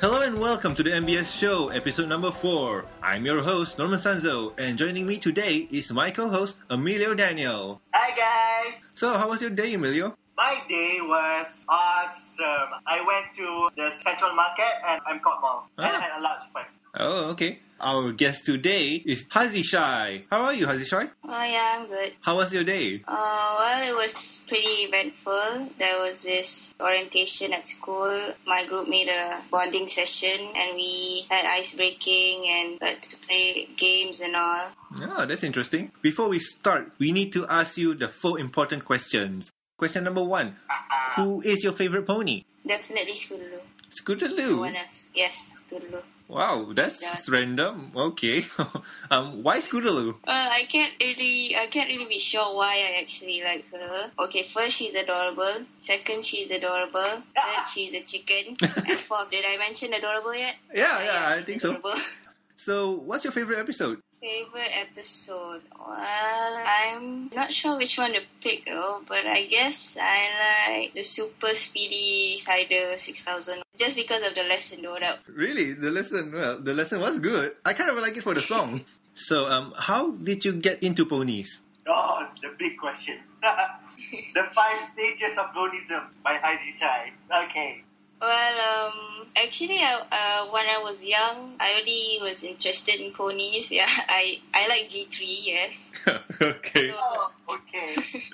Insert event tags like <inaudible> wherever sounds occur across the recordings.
Hello and welcome to the MBS show, episode number 4. I'm your host, Norman Sanzo, and joining me today is my co-host, Emilio Daniel. Hi guys! So, how was your day, Emilio? My day was awesome. I went to the Central Market and Mcott Mall and I Ah. had a of fun. Oh, okay. Our guest today is Hazi Shai. How are you, Hazi Shai? Oh yeah, I'm good. How was your day? Uh, well, it was pretty eventful. There was this orientation at school. My group made a bonding session, and we had ice breaking and got to play games and all. Oh, that's interesting. Before we start, we need to ask you the four important questions. Question number one Who is your favorite pony? Definitely Scootaloo. No Scootaloo. one else. Yes, Scootaloo. Wow, that's Yeah. random. Okay. <laughs> um, why Scootaloo? Well, I can't really, I can't really be sure why I actually like her. Okay, first she's adorable. Second, she's adorable. Third, <laughs> she's a chicken. <laughs> and fourth, did I mention adorable yet? Yeah, yeah, I think so. So, what's your favorite episode? Favorite episode? Well, I'm not sure which one to pick though, but I guess I like the Super Speedy Cider 6000 just because of the lesson though. That Really, the lesson. Well, the lesson was good. I kind of like it for the song. <laughs> So, um, how did you get into ponies? Oh, the big question. <laughs> the five stages of Buddhism by Haji Chai. Okay. Well, um, actually, I, uh, when I was young, I already was interested in ponies. <laughs> Yeah, I I like G3, yes. <laughs> okay. Oh, okay.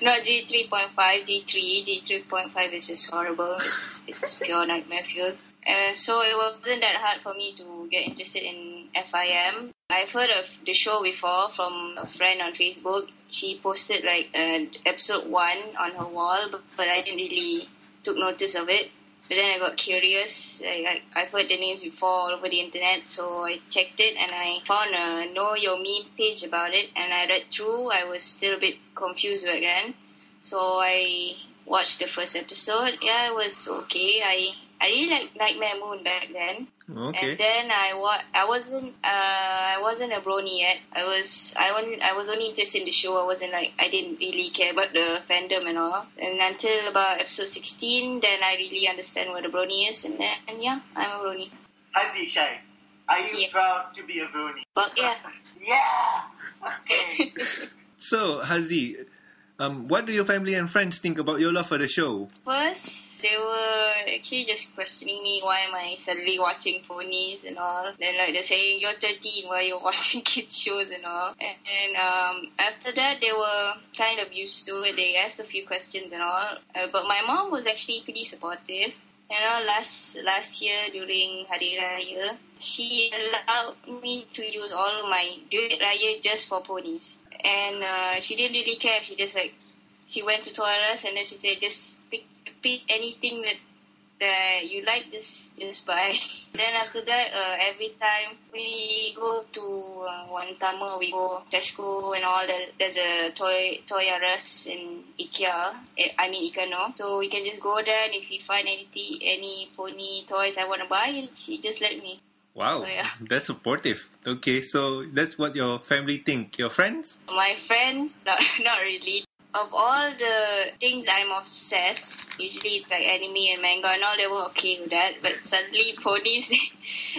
Not G3.5, G3. G3.5 is just horrible. It's, it's pure nightmare fuel. Uh, so it wasn't that hard for me to get interested in FIM. I've heard of the show before from a friend on Facebook. She posted like uh, episode one on her wall, but, but I didn't really took notice of it. But then I got curious. I, I, I've heard the names before all over the internet, so I checked it and I found a Know Your Meme page about it. And I read through. I was still a bit confused back then, so I watched the first episode. Yeah, it was okay. I I really liked Nightmare Moon back then. Okay. And then I wa- I wasn't uh I wasn't a brony yet. I was I only I was only interested in the show. I wasn't like I didn't really care about the fandom and all. And until about episode sixteen, then I really understand what a brony is. And then and yeah, I'm a brony. Haji Chai, are you Yeah. proud to be a Brony? But yeah, <laughs> Yeah! Okay. <laughs> So, Hazi, um, what do your family and friends think about your love for the show? first they were actually just questioning me why am I suddenly watching ponies and all. Then like they're saying you're 13, why you're watching <laughs> kids shows and all. And, and um, after that they were kind of used to it. They asked a few questions and all. Uh, but my mom was actually pretty supportive. You know, last last year during Hari Raya, she allowed me to use all of my duit raya just for ponies, and uh, she didn't really care. She just like she went to Toys and then she said just pick anything that that you like just just buy. <laughs> then after that, uh, every time we go to uh, one summer we go to Tesco and all that. There's a toy Toy R Us in IKEA. eh, I mean Ikano. So we can just go there and if we find anything any pony toys I want to buy, she just let me. Wow, Oh, yeah. <laughs> that's supportive. Okay, so that's what your family think. Your friends? My friends, <laughs> not, not really. Of all the things I'm obsessed, usually it's like anime and manga and all, they were okay with that. But suddenly <laughs> ponies, they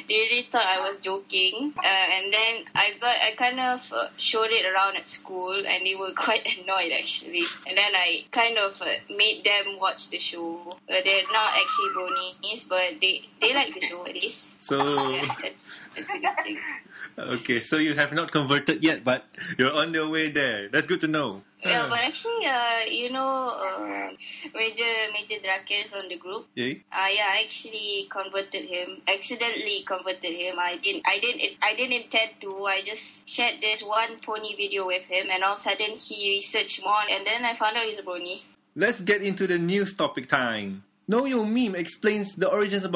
really thought I was joking. Uh, and then I got, I kind of uh, showed it around at school and they were <laughs> quite annoyed actually. And then I kind of uh, made them watch the show. Uh, they're not actually bronies, but they, they like the show at least. So, <laughs> Yeah, that's, that's good okay, so you have not converted yet, but you're on your way there. That's good to know. Yeah, Ah, but actually, uh, you know, uh, Major Major Drakes on the group. yeah? Uh, yeah, I actually converted him. Accidentally converted him. I didn't. I didn't. I didn't intend to. I just shared this one pony video with him, and all of a sudden he researched more, and then I found out he's a pony. Let's get into the news topic time. Know Your Meme explains the origins of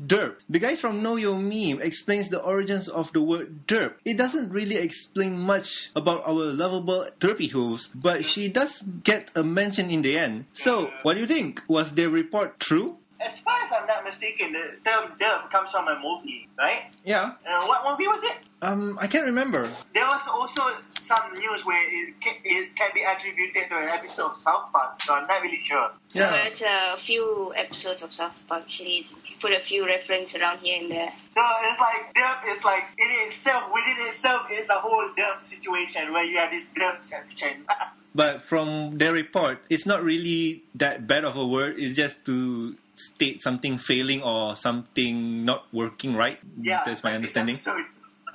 derp. The guys from Know Your Meme explains the origins of the word derp. It doesn't really explain much about our lovable derpy host, but she does get a mention in the end. So, what do you think? Was their report true? As far as I'm not mistaken, the term derp comes from a movie, right? Yeah. Uh, what movie was it? Um, I can't remember. There was also some news where it can, it can be attributed to an episode of South Park, so I'm not really sure. Yeah. But uh, a few episodes of South Park actually it's put a few reference around here and there. No, it's like derp is like in itself, within itself is a whole derp situation where you have this derp section. <laughs> But from their report, it's not really that bad of a word. It's just to state something failing or something not working right. yeah, That's my understanding. episode.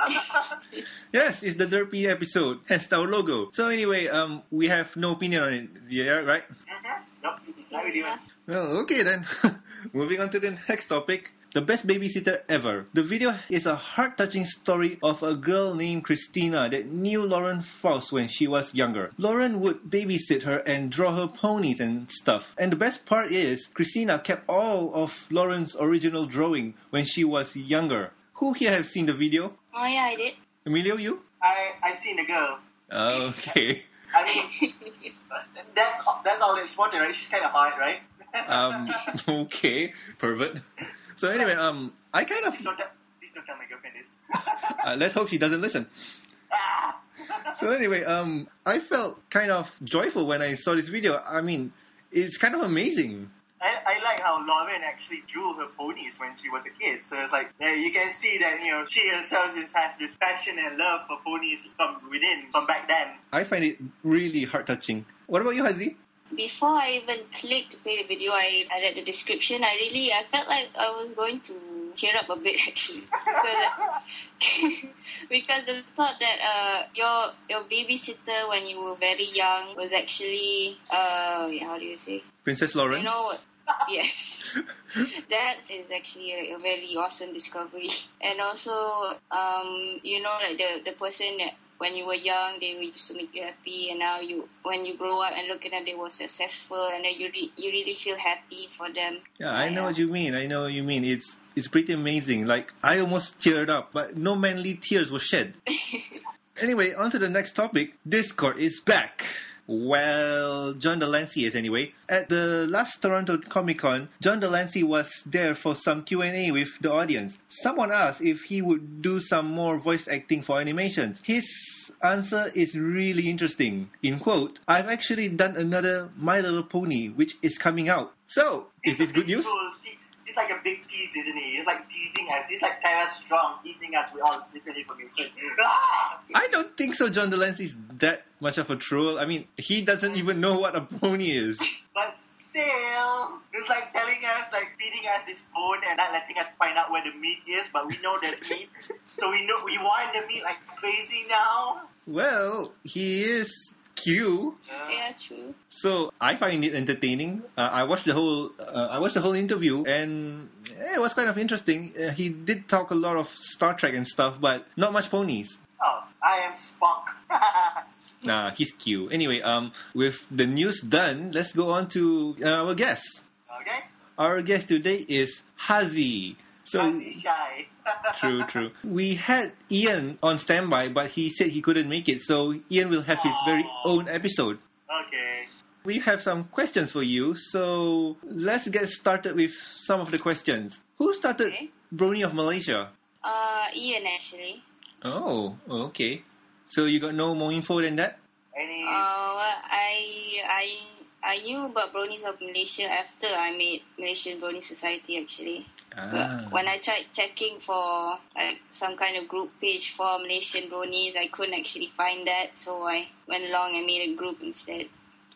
<laughs> Yes, it's the derpy episode. Hence our logo. So anyway, um, we have no opinion on it. Yeah, right? Mhm. Nope, not. Yeah. Well, okay then. <laughs> Moving on to the next topic. The best babysitter ever. The video is a heart touching story of a girl named Christina that knew Lauren Faust when she was younger. Lauren would babysit her and draw her ponies and stuff. And the best part is, Christina kept all of Lauren's original drawing when she was younger. Who here have seen the video? Oh yeah, I did. Emilio, you? I I've seen the girl. Okay. <laughs> I mean, that's that's all it's wanted, right? She's kind of hot, right? <laughs> Um, <laughs> okay, pervert. So anyway, um, I kind of please, don't tell, please don't tell my girlfriend this. uh, let's hope she doesn't listen. Ah! So anyway, um, I felt kind of joyful when I saw this video. I mean, it's kind of amazing. I, I like how Lauren actually drew her ponies when she was a kid. So it's like yeah, you can see that you know she herself just has this passion and love for ponies from within, from back then. I find it really heart touching. What about you, Hazi? Before I even clicked to play the video, I, I read the description. I really, I felt like I was going to tear up a bit <laughs> actually. because, <laughs> because the thought that uh, your your babysitter when you were very young was actually, uh, how do you say? Princess Lauren? You know, <laughs> yes. that is actually a, a very awesome discovery. And also, um, you know, like the, the person that when you were young, they used to make you happy, and now you, when you grow up and look at them, they were successful, and then you re- you really feel happy for them. yeah, I know what you mean. I know what you mean. It's it's pretty amazing. Like I almost teared up, but no manly tears were shed. <laughs> anyway, on to the next topic. Discord is back. Well, John Delancey is anyway. At the last Toronto Comic Con, John Delancey was there for some Q&A with the audience. Someone asked if he would do some more voice acting for animations. His answer is really interesting. In quote, I've actually done another My Little Pony, which is coming out. So, is this good news? So, he- It's like a big tease, isn't he? He's like teasing us. He's like Tara Strong teasing us with all different information. <laughs> Ah! I don't think so. John Delancey's that much of a troll. I mean, he doesn't even know what a pony is. But still, it's like telling us, like feeding us this food and not letting us find out where the meat is. But we know there's <laughs> meat, so we know we want the meat like crazy now. Well, he is Q. Uh, Yeah, true. So I find it entertaining. Uh, I watched the whole. Uh, I watched the whole interview, and eh, it was kind of interesting. Uh, he did talk a lot of Star Trek and stuff, but not much ponies. Oh, I am Spock. <laughs> Nah, he's cute. Anyway, um, with the news done, let's go on to uh, our guest. okay? Our guest today is Hazi. So Don't shy. <laughs> true, true. We had Ian on standby, but he said he couldn't make it, so Ian will have his very own episode. Okay. We have some questions for you, so let's get started with some of the questions. Who started Okay. Brony of Malaysia? Uh, Ian actually. Oh, okay. So you got no more info than that? Any? Uh, well, I I I knew about Bronies of Malaysia after I made Malaysian Brony Society actually. Ah. But when I tried checking for like some kind of group page for Malaysian Bronies, I couldn't actually find that, so I went along and made a group instead.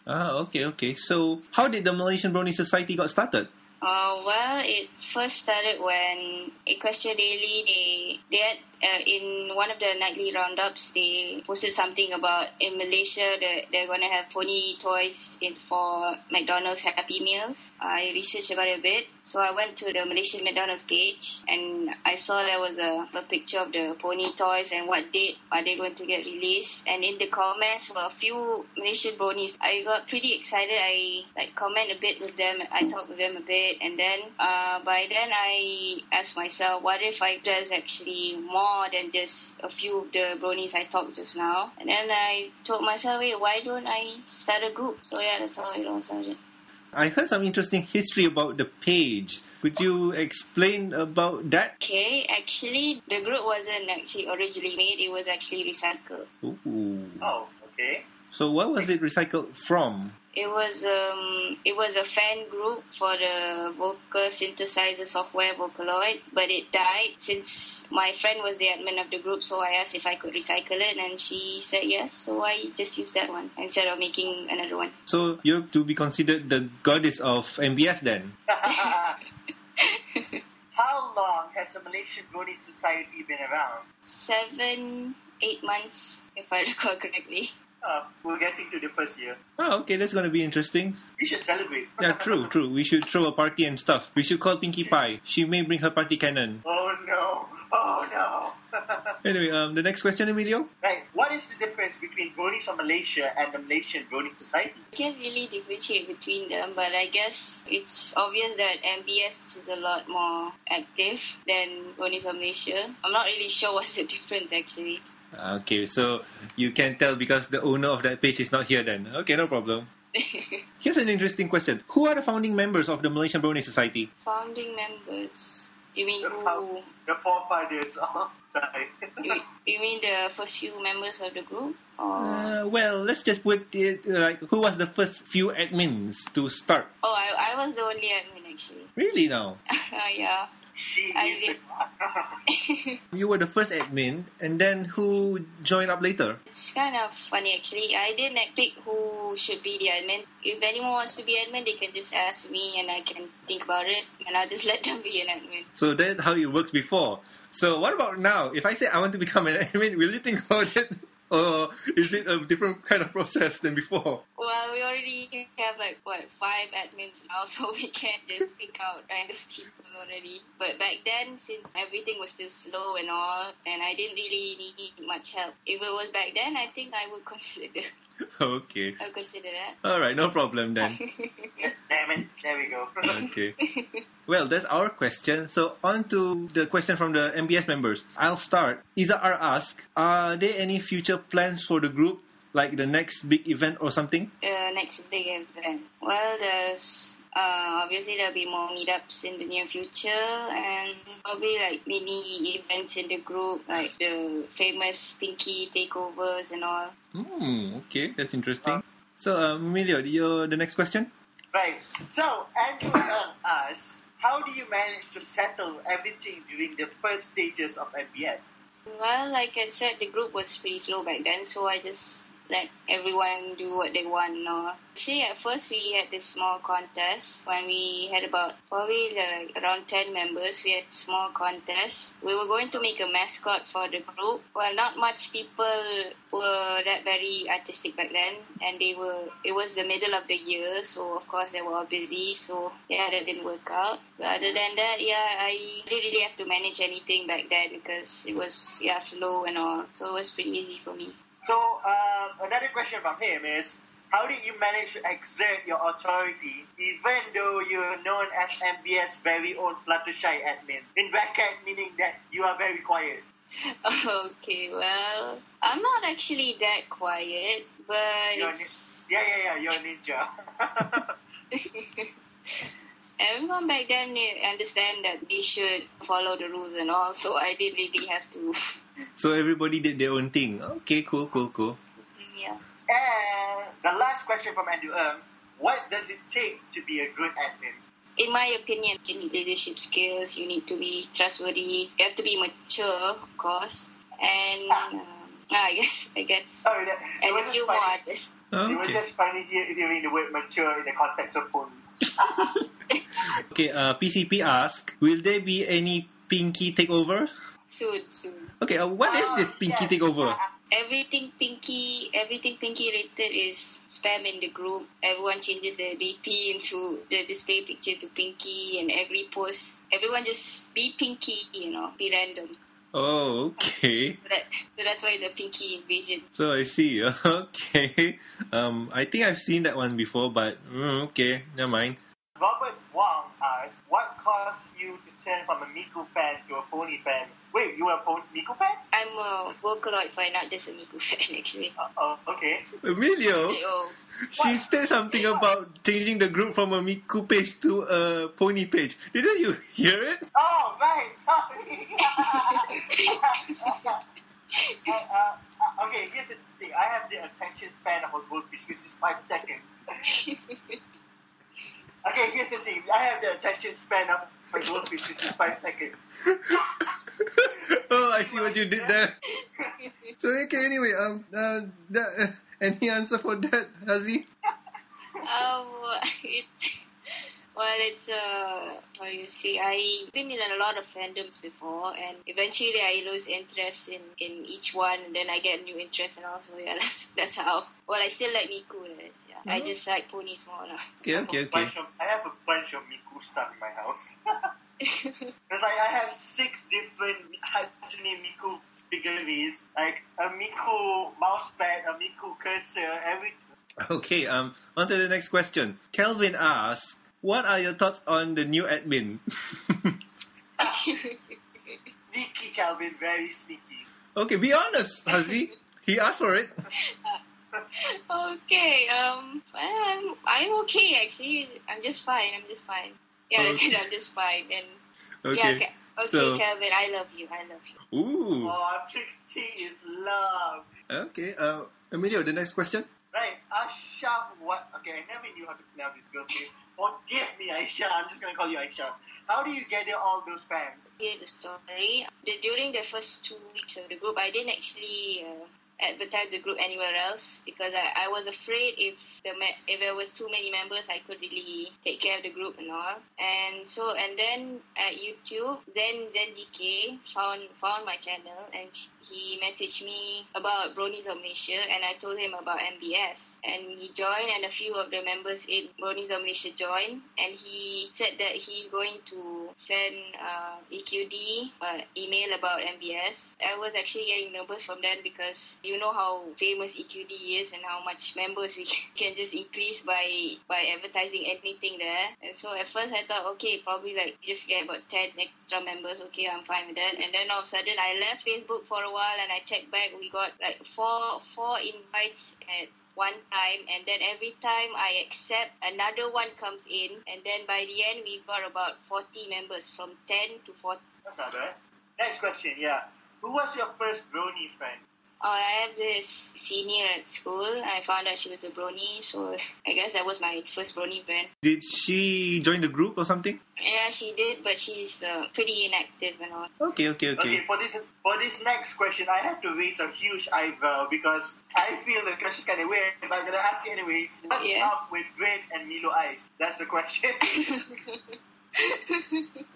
Ah, okay, okay. So how did the Malaysian Brony Society got started? Uh, well, it first started when Equestria Daily they they had uh, in one of the nightly roundups they posted something about in Malaysia that they're gonna have pony toys in for McDonald's Happy Meals. I researched about it a bit, so I went to the Malaysian McDonald's page and I saw there was a, a picture of the pony toys and what date are they going to get released. And in the comments were a few Malaysian bronies. I got pretty excited. I like comment a bit with them. I talked with them a bit, and then uh, by then I asked myself, what if I there's actually more than just a few of the bronies I talked just now? And then I told myself, hey, why don't I start a group? So yeah, that's how it all started. I heard some interesting history about the page. Could you explain about that? Okay, actually, the group wasn't actually originally made. It was actually recycled. Ooh. Oh, okay. So what was it recycled from? It was um, it was a fan group for the vocal synthesizer software Vocaloid, but it died since my friend was the admin of the group. So I asked if I could recycle it, and she said yes. So I just used that one instead of making another one. So you're to be considered the goddess of MBS then? <laughs> <laughs> How long has the Malaysian Brony Society been around? Seven, eight months, if I recall correctly. Uh, we're getting to the first year. Oh, okay, that's gonna be interesting. We should celebrate. Yeah, true, true. We should throw a party and stuff. We should call Pinkie Pie. She may bring her party cannon. oh no! Oh no! <laughs> Anyway, um, the next question, Emilio. right. What is the difference between Bronies of Malaysia and the Malaysian Brony Society? I can't really differentiate between them, but I guess it's obvious that MBS is a lot more active than Bronies of Malaysia. I'm not really sure <laughs> what's the difference actually. Okay, so you can tell because the owner of that page is not here then. Okay, no problem. <laughs> Here's an interesting question. Who are the founding members of the Malaysian Brony Society? Founding members. You mean The, who? fou- the forefathers. Oh, sorry. You, you mean the first few members of the group? Uh, well, let's just put it uh, like who was the first few admins to start? oh, I, I was the only admin actually. Really now? <laughs> yeah. She I is did. <laughs> You were the first admin, and then who joined up later? It's kind of funny actually. I didn't pick who should be the admin. If anyone wants to be admin, they can just ask me and I can think about it and I'll just <laughs> let them be an admin. So that's how it works before. So what about now? If I say I want to become an <laughs> admin, will you think about it? <laughs> Or is it a different kind of process than before? Well, we already have like what five admins now, <laughs> so we can't just pick out random people already. But back then, since everything was still slow and all, and I didn't really need much help. If it was back then, I think I would <laughs> consider. Okay. I'll consider that. Alright, no problem then. Damn it. There we go. Okay. Well, that's our question. So on to the question from the MBS members. I'll start. Iza R asked, are there any future plans for the group? Like the next big event or something? uh, next big event? Well, there's uh, obviously there'll be more meetups in the near future, and probably like mini events in the group, like the famous Pinky takeovers and all. Hmm, okay, that's interesting. So, um, Emilio, your, the next question? right. So, Andrew Ng asks, how do you manage to settle everything during the first stages of MBS? Well, like I said, the group was pretty slow back then, so I just let everyone do what they want. No, actually, at first we had this small contest when we had about probably like around ten members. We had small contest. We were going to make a mascot for the group. Well, not much people were that very artistic back then, and they were. It was the middle of the year, so of course they were all busy. So yeah, that didn't work out. But other than that, yeah, I didn't really have to manage anything back then because it was yeah slow and all. So it was pretty easy for me. So, um, another question from him is, how did you manage to exert your authority even though you're known as MBS very own Fluttershy admin? In bracket, meaning that you are very quiet. Okay, well, I'm not actually that quiet, but You're it's Yeah, yeah, yeah, you're a ninja. <laughs> everyone back then they understand that they should follow the rules and all. So I didn't really have to. So everybody did their own thing. Okay, cool, cool, cool. yeah. and the last question from Andrew Ng, what does it take to be a good admin? In my opinion, you need leadership skills. You need to be trustworthy. You have to be mature, of course, and um, ah, <laughs> I guess I guess Sorry, that, it and was a just few funny. more others. It was Okay. just funny hearing the word mature in the context of phone. <laughs> Okay, uh, PCP asked, will there be any Pinky takeover? Soon, soon. Okay, uh, what is this Oh, Pinky yeah. takeover? everything pinky everything pinky rated is spam in the group everyone changes the dp into the display picture to pinky and every post everyone just be pinky you know be random Oh, okay. <laughs> so, that, so that's why the pinky invasion So I see. <laughs> Okay. Um, I think I've seen that one before, but mm, okay, never mind. Robert Wong asks, what caused you to turn from a Miku fan to a Pony fan Wait, you are a Pon- Miku fan? I'm a Vocaloid fan, not just a Miku fan, <laughs> actually. Uh, oh, okay. Emilio, Oh, she said something about changing the group from a Miku page to a pony page. Didn't you hear it? Oh, right. Sorry. <laughs> uh, uh, okay, here's the thing. I have the attention span of a goldfish, which is five seconds. <laughs> Okay, here's the thing. I have the attention span of a goldfish, which is five seconds. <laughs> oh, I see what you did there. <laughs> So okay, anyway, um, uh, that, <laughs> uh, any answer for that, Hazi? um, it, well, it's uh, how you see, I've been in a lot of fandoms before, and eventually I lose interest in, in each one, and then I get new interest, and also yeah, that's that's how. Well, I still like Miku, right? yeah. I just like ponies more now. Okay, okay, okay. I have a bunch of Miku stuff in my house. <laughs> Because like, I have six different Hatsune Miku figurines, like a Miku mousepad, a Miku cursor, everything. Okay, um, on to the next question. Kelvin asks, what are your thoughts on the new admin? <laughs> Sneaky Calvin, very sneaky. okay, be honest, Hazi. He asked for it. <laughs> okay, um, I'm, I'm okay actually. I'm just fine. I'm just fine. Yeah, <laughs> Okay. I'm just fine. And Okay. yeah, okay, okay so- Calvin, I love you. I love you. Ooh. Oh, Trixie is love. Okay, uh, Emilio, the next question. Right, Aisha, what? Okay, I never knew how to pronounce this girl's name. Forgive me, Aisha. I'm just gonna call you Aisha. How do you gather all those fans? Here's the story. The, during the first two weeks of the group, I didn't actually uh, advertise the group anywhere else because I, I was afraid if the if there was too many members, I could really take care of the group and all. And so and then at YouTube, then then DK found found my channel and he messaged me about Bronies of Malaysia and I told him about MBS and he joined and a few of the members in Bronies of Malaysia joined and he said that he's going to send uh, EQD uh, email about MBS. I was actually getting nervous from that because you know how famous EQD is and how much members we <laughs> can just increase by by advertising anything there. And so at first I thought okay probably like just get about 10 extra members okay I'm fine with that and then all of a sudden I left Facebook for a while and I checked back we got like four four invites at one time and then every time I accept another one comes in and then by the end we got about 40 members from 10 to 40 That's not bad. Next question, yeah. Who was your first brony friend? Oh, I have this senior at school. I found out she was a brony, so <laughs> I guess that was my first brony friend. Did she join the group or something? Yeah, she did, but she's uh, pretty inactive and all. Okay, okay, okay. Okay, for this for this next question, I have to raise a huge eyebrow because I feel the question's kind of weird, but I'm gonna ask it anyway. What's Yes. up with Bread and Milo Ice? That's the question. <laughs> <laughs>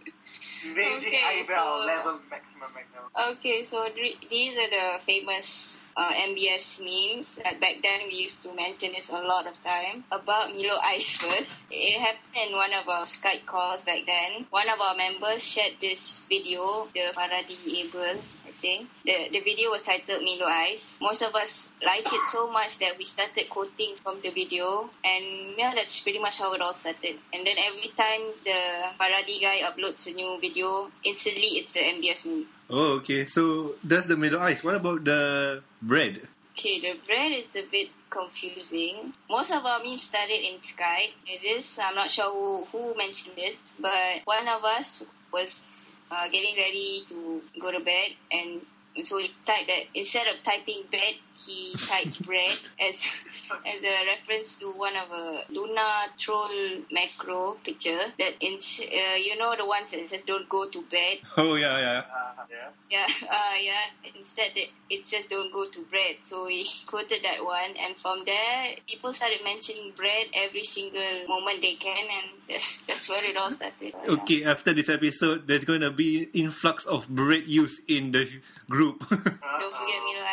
Raising Okay, eyebrow so- level maximum right now. Okay, so th- these are the famous uh, MBS memes. Uh, back then, we used to mention this a lot of time. About Milo Ice first. It happened in one of our Skype calls back then. One of our members shared this video, the Faraday Able, Think. The, the video was titled Milo Eyes. Most of us liked it so much that we started quoting from the video. And yeah, that's pretty much how it all started. And then every time the Faraday guy uploads a new video, instantly it's the MBS meme. Oh, okay. So that's the Milo Eyes. What about the bread? Okay, the bread is a bit confusing. Most of our memes started in Skype. It is, I'm not sure who, who mentioned this, but one of us was uh, getting ready to go to bed and so he typed that instead of typing bed, he typed bread as <laughs> as a reference to one of a Luna troll macro picture that in uh, you know the ones that says don't go to bed Oh, yeah, yeah. Uh, yeah. yeah, <laughs> uh, yeah. Instead, it, it says don't go to bread. So we quoted that one, and from there, people started mentioning bread every single moment they can, and that's that's where it all started. Okay, after this episode, there's going to be influx of bread use in the group. <laughs> Don't forget Milo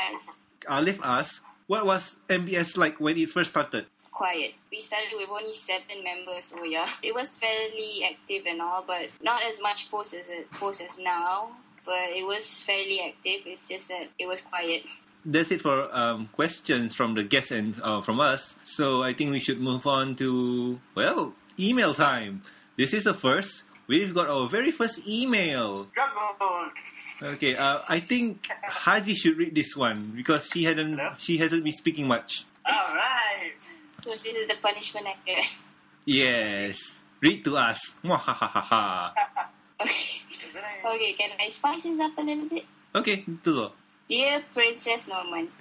Ice. Alif asks, what was MBS like when it first started? Quiet. We started with only seven members, so yeah, it was fairly active and all, but not as much posts as it posts as now. But it was fairly active. It's just that it was quiet. That's it for um, questions from the guests and uh, from us. So I think we should move on to, well, email time. This is the first. We've got our very first email. Drum roll. Okay, uh, I think Hazi should read this one because she hadn't Hello? she hasn't been speaking much. All right. So this is the punishment I get. Yes, read to us. <laughs> Okay. okay, can I spice this up a little bit? Okay, itu. Dear Princess Norman,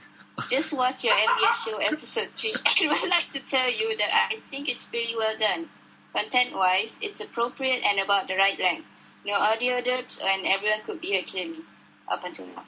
just watch your MBS show episode 3 <laughs> and would like to tell you that I think it's pretty well done. Content wise, it's appropriate and about the right length. No audio derps and everyone could be heard clearly. Up until now.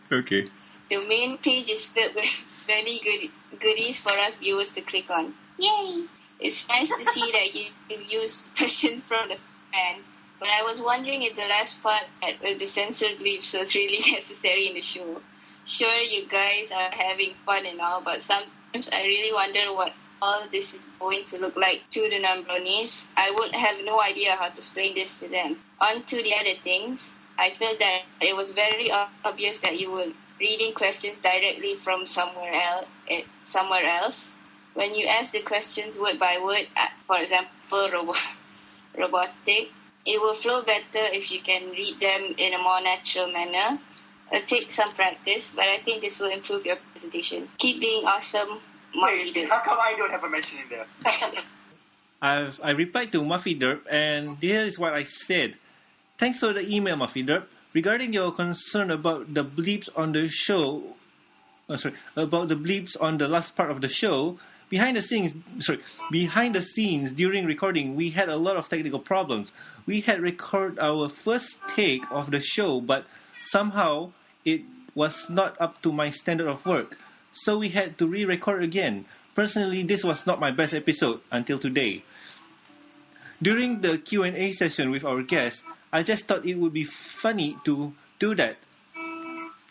<laughs> okay. The main page is filled with <laughs> many good- goodies for us viewers to click on. Yay! It's nice to see that you, you use <laughs> questions from the fans, but I was wondering if the last part with the censored bleeps was really necessary in the show. Sure, you guys are having fun and all, but sometimes I really wonder what all this is going to look like to the non-bronies. I would have no idea how to explain this to them. On to the other things. I feel that it was very obvious that you were reading questions directly from somewhere else. eh, Somewhere else. When you ask the questions word by word, uh, for example, robo- <laughs> robotic, it will flow better if you can read them in a more natural manner. It'll take some practice, but I think this will improve your presentation. Keep being awesome, How come I don't have a mention in there? <laughs> I've I replied to Muffy Derp, and here is what I said. Thanks for the email, Muffy Derp. Regarding your concern about the bleeps on the show, oh, sorry, about the bleeps on the last part of the show, behind the scenes, sorry, behind the scenes during recording, we had a lot of technical problems. We had record our first take of the show, but somehow it was not up to my standard of work, so we had to re-record again. Personally, this was not my best episode until today. During the Q&A session with our guests, I just thought it would be funny to do that.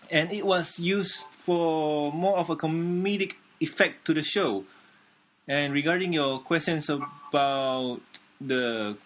And it was used for more of a comedic effect to the show. And regarding your questions about the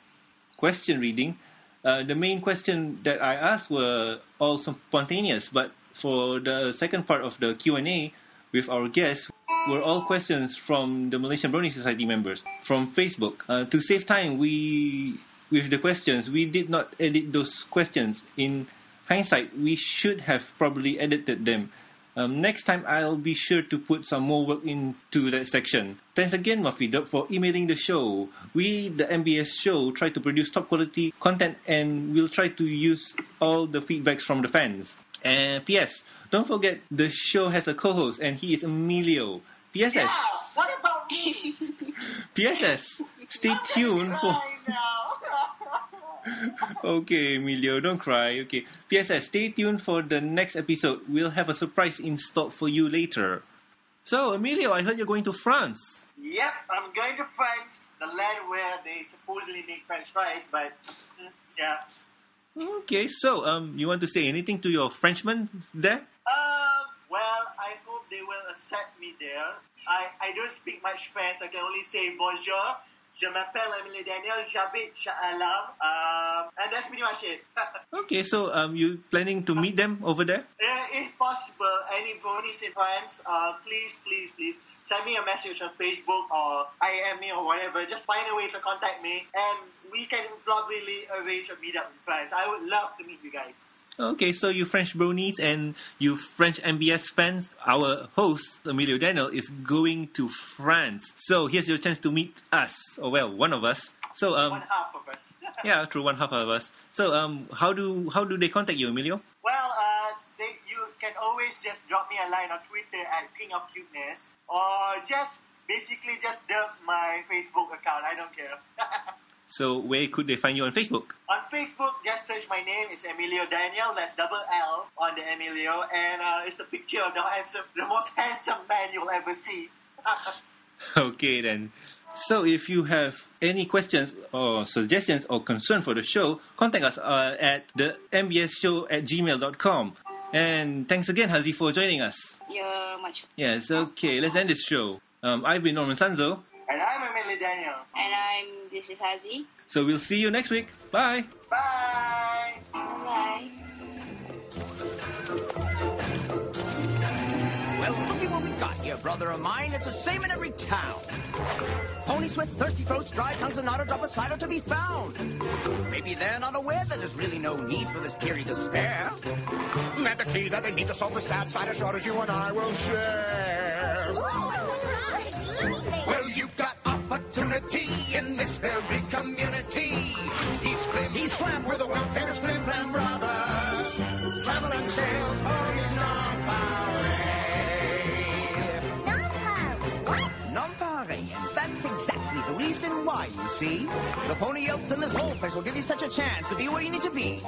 question reading, uh, the main question that I asked were all spontaneous, but for the second part of the Q&A with our guests were all questions from the Malaysian Brownie Society members from Facebook. Uh, to save time, we with the questions we did not edit those questions. In hindsight, we should have probably edited them. Um, next time, I'll be sure to put some more work into that section. Thanks again, Duck, for emailing the show. We, the MBS show, try to produce top quality content and we'll try to use all the feedbacks from the fans. And P.S. Don't forget, the show has a co-host and he is Emilio. PSS. Yeah, what about me? <laughs> PSS. Stay tuned for. Now. <laughs> <laughs> Okay, Emilio, don't cry. Okay. PSS, stay tuned for the next episode. We'll have a surprise in stock for you later. So, Emilio, I heard you're going to France. yep, I'm going to France, the land where they supposedly make French fries, but yeah. Okay, so um, you want to say anything to your Frenchman there? Um, well, I hope they will accept me there. I, I don't speak much French. I can only say bonjour. Je m'appelle Emile Daniel. J'habite Sha'alam. Um, and that's pretty much it. Okay, so um, you planning to meet them over there? Uh, if possible, any bronies in France, uh, please, please, please send me a message on Facebook or IM me or whatever. Just find a way to contact me, and we can probably arrange a meetup in France. I would love to meet you guys. Okay, so you French bronies and you French MBS fans, our host, Emilio Daniel, is going to France. So here's your chance to meet us, or well, one of us. So One um, half of us. <laughs> yeah, through one half of us. So um, how do how do they contact you, Emilio? well, uh, they, you can always just drop me a line on Twitter at King of Cuteness, or just basically just dump my Facebook account. I don't care. <laughs> So where could they find you on Facebook? On Facebook, just search my name. It's Emilio Daniel. That's double L on the Emilio, and uh, it's a picture of the handsome, the most handsome man you'll ever see. <laughs> Okay then. So if you have any questions or suggestions or concern for the show, contact us uh, at the mbsshow at gmail.com. And thanks again, Hazi, for joining us. You're much. Yes, okay, let's end this show. Um, I've been Norman Sanzo, and I'm Emilio Daniel. And I'm. This is Hazi. so we'll see you next week. Bye! Bye. Bye bye. Well, looky what we got here, brother of mine. It's the same in every town. Ponies with thirsty throats, dry tongues, and not a drop of cider to be found. Maybe they're not aware that there's really no need for this teary despair. And the key that they need to solve the sad side as short as you and I will share. Well, see. The pony elves in this whole place will give you such a chance to be where you need to be.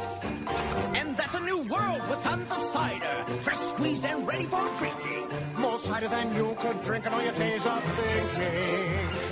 And that's a new world with tons of cider, fresh squeezed and ready for drinking. More cider than you could drink in all your days of thinking.